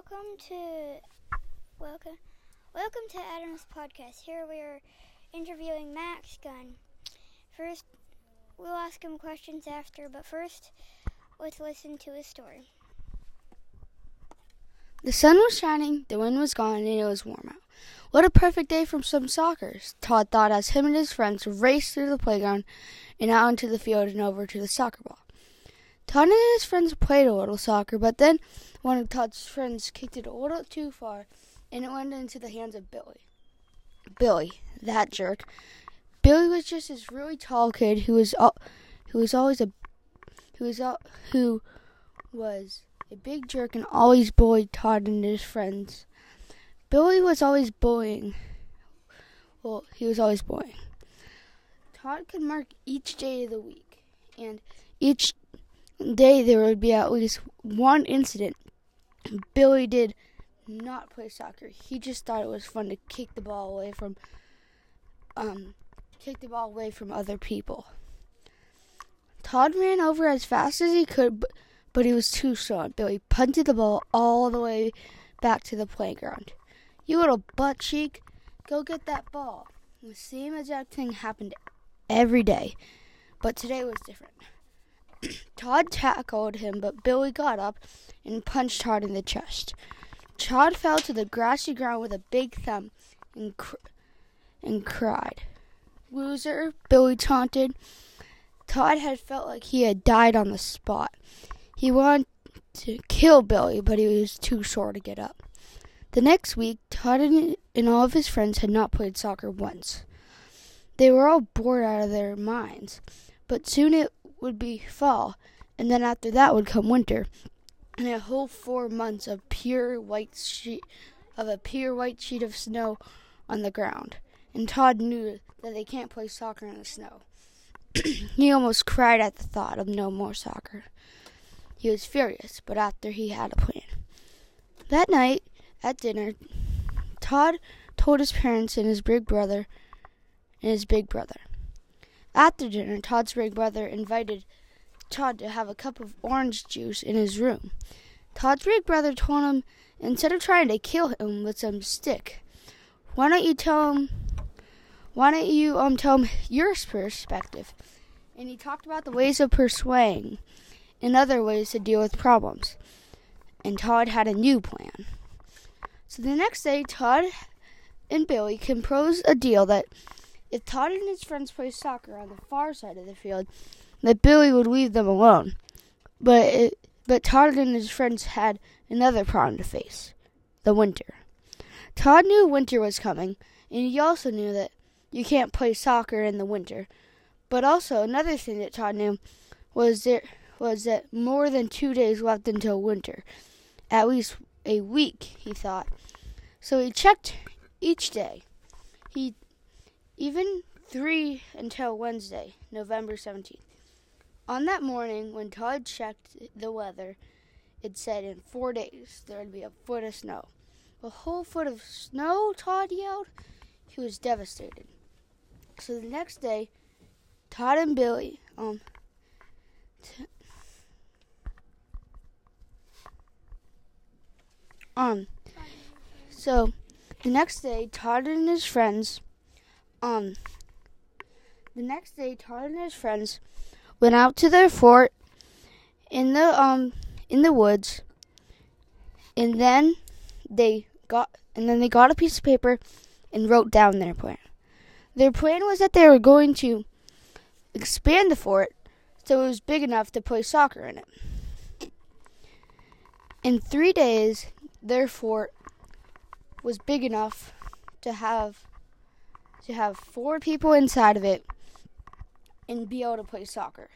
welcome to welcome welcome to Adam's podcast. Here we are interviewing Max Gunn. First, we'll ask him questions after, but first, let's listen to his story. The sun was shining, the wind was gone, and it was warm out. What a perfect day for some soccer, Todd thought as him and his friends raced through the playground and out into the field and over to the soccer ball. Todd and his friends played a little soccer, but then one of Todd's friends kicked it a little too far, and it went into the hands of Billy. Billy, that jerk. Billy was just this really tall kid who was who was always a who was who was a big jerk and always bullied Todd and his friends. Billy was always bullying. Well, he was always bullying. Todd could mark each day of the week, and each day there would be at least one incident. Billy did not play soccer. He just thought it was fun to kick the ball away from um kick the ball away from other people. Todd ran over as fast as he could, but, but he was too slow. Billy punted the ball all the way back to the playground. You little butt cheek, go get that ball. The same exact thing happened every day, but today was different. Todd tackled him, but Billy got up and punched Todd in the chest. Todd fell to the grassy ground with a big thump and, cr- and cried. Loser, Billy taunted. Todd had felt like he had died on the spot. He wanted to kill Billy, but he was too sore to get up. The next week, Todd and, and all of his friends had not played soccer once. They were all bored out of their minds, but soon it would be fall, and then after that would come winter, and a whole four months of pure white sheet of a pure white sheet of snow on the ground. And Todd knew that they can't play soccer in the snow. he almost cried at the thought of no more soccer. He was furious, but after he had a plan. That night at dinner, Todd told his parents and his big brother and his big brother. After dinner, Todd's big brother invited Todd to have a cup of orange juice in his room. Todd's big brother told him instead of trying to kill him with some stick, why don't you tell him why don't you um tell him your perspective? And he talked about the ways of persuading and other ways to deal with problems. And Todd had a new plan. So the next day Todd and Billy composed a deal that if Todd and his friends played soccer on the far side of the field, that Billy would leave them alone. But it, but Todd and his friends had another problem to face: the winter. Todd knew winter was coming, and he also knew that you can't play soccer in the winter. But also another thing that Todd knew was there was that more than two days left until winter. At least a week, he thought. So he checked each day. He even three until Wednesday, November 17th. On that morning, when Todd checked the weather, it said in four days there would be a foot of snow. A whole foot of snow, Todd yelled. He was devastated. So the next day, Todd and Billy, um, t- um, so the next day, Todd and his friends um, the next day, Todd and his friends went out to their fort in the um in the woods, and then they got and then they got a piece of paper and wrote down their plan. Their plan was that they were going to expand the fort so it was big enough to play soccer in it. In three days, their fort was big enough to have to have four people inside of it and be able to play soccer.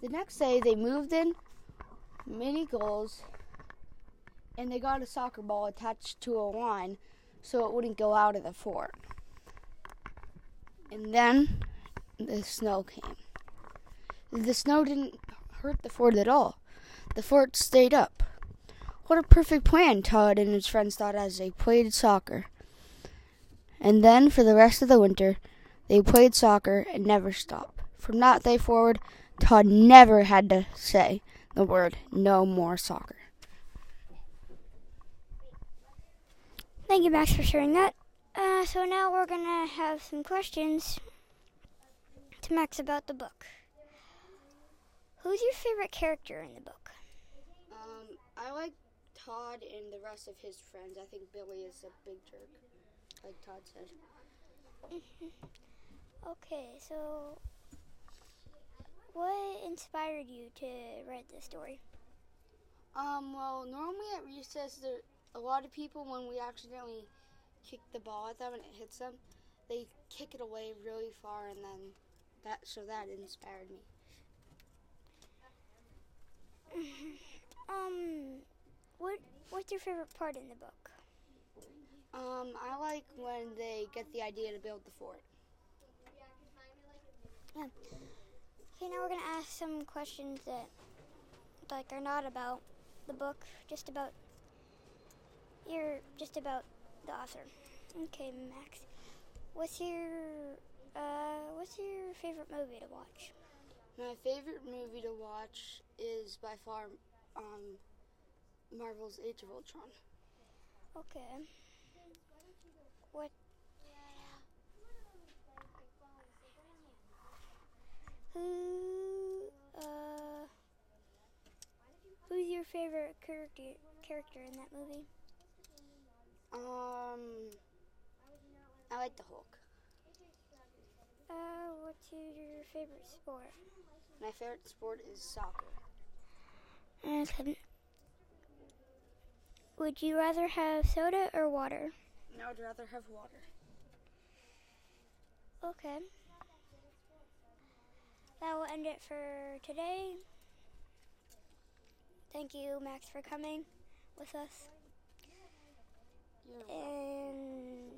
The next day, they moved in mini goals and they got a soccer ball attached to a line so it wouldn't go out of the fort. And then the snow came. The snow didn't hurt the fort at all. The fort stayed up. What a perfect plan, Todd and his friends thought as they played soccer. And then, for the rest of the winter, they played soccer and never stopped. From that day forward, Todd never had to say the word no more soccer. Thank you, Max, for sharing that. Uh, so now we're gonna have some questions to Max about the book. Who's your favorite character in the book? Um, I like Todd and the rest of his friends. I think Billy is a big jerk, like Todd said. Okay, so what inspired you to write this story? Um, well, normally at recess, there a lot of people when we accidentally kick the ball at them and it hits them, they kick it away really far, and then that so that inspired me. Um, what what's your favorite part in the book? Um, I like when they get the idea to build the fort. Yeah. Okay, now we're gonna ask some questions that like are not about the book, just about your just about the author. Okay, Max. What's your uh what's your favorite movie to watch? My favorite movie to watch is by far um, Marvel's Age of Ultron. Okay. What Who uh Who's your favorite character character in that movie? Um, I like the Hulk. Uh, what's your favorite sport? My favorite sport is soccer. Okay. Would you rather have soda or water? No, I would rather have water. Okay. That will end it for today. Thank you, Max, for coming with us. And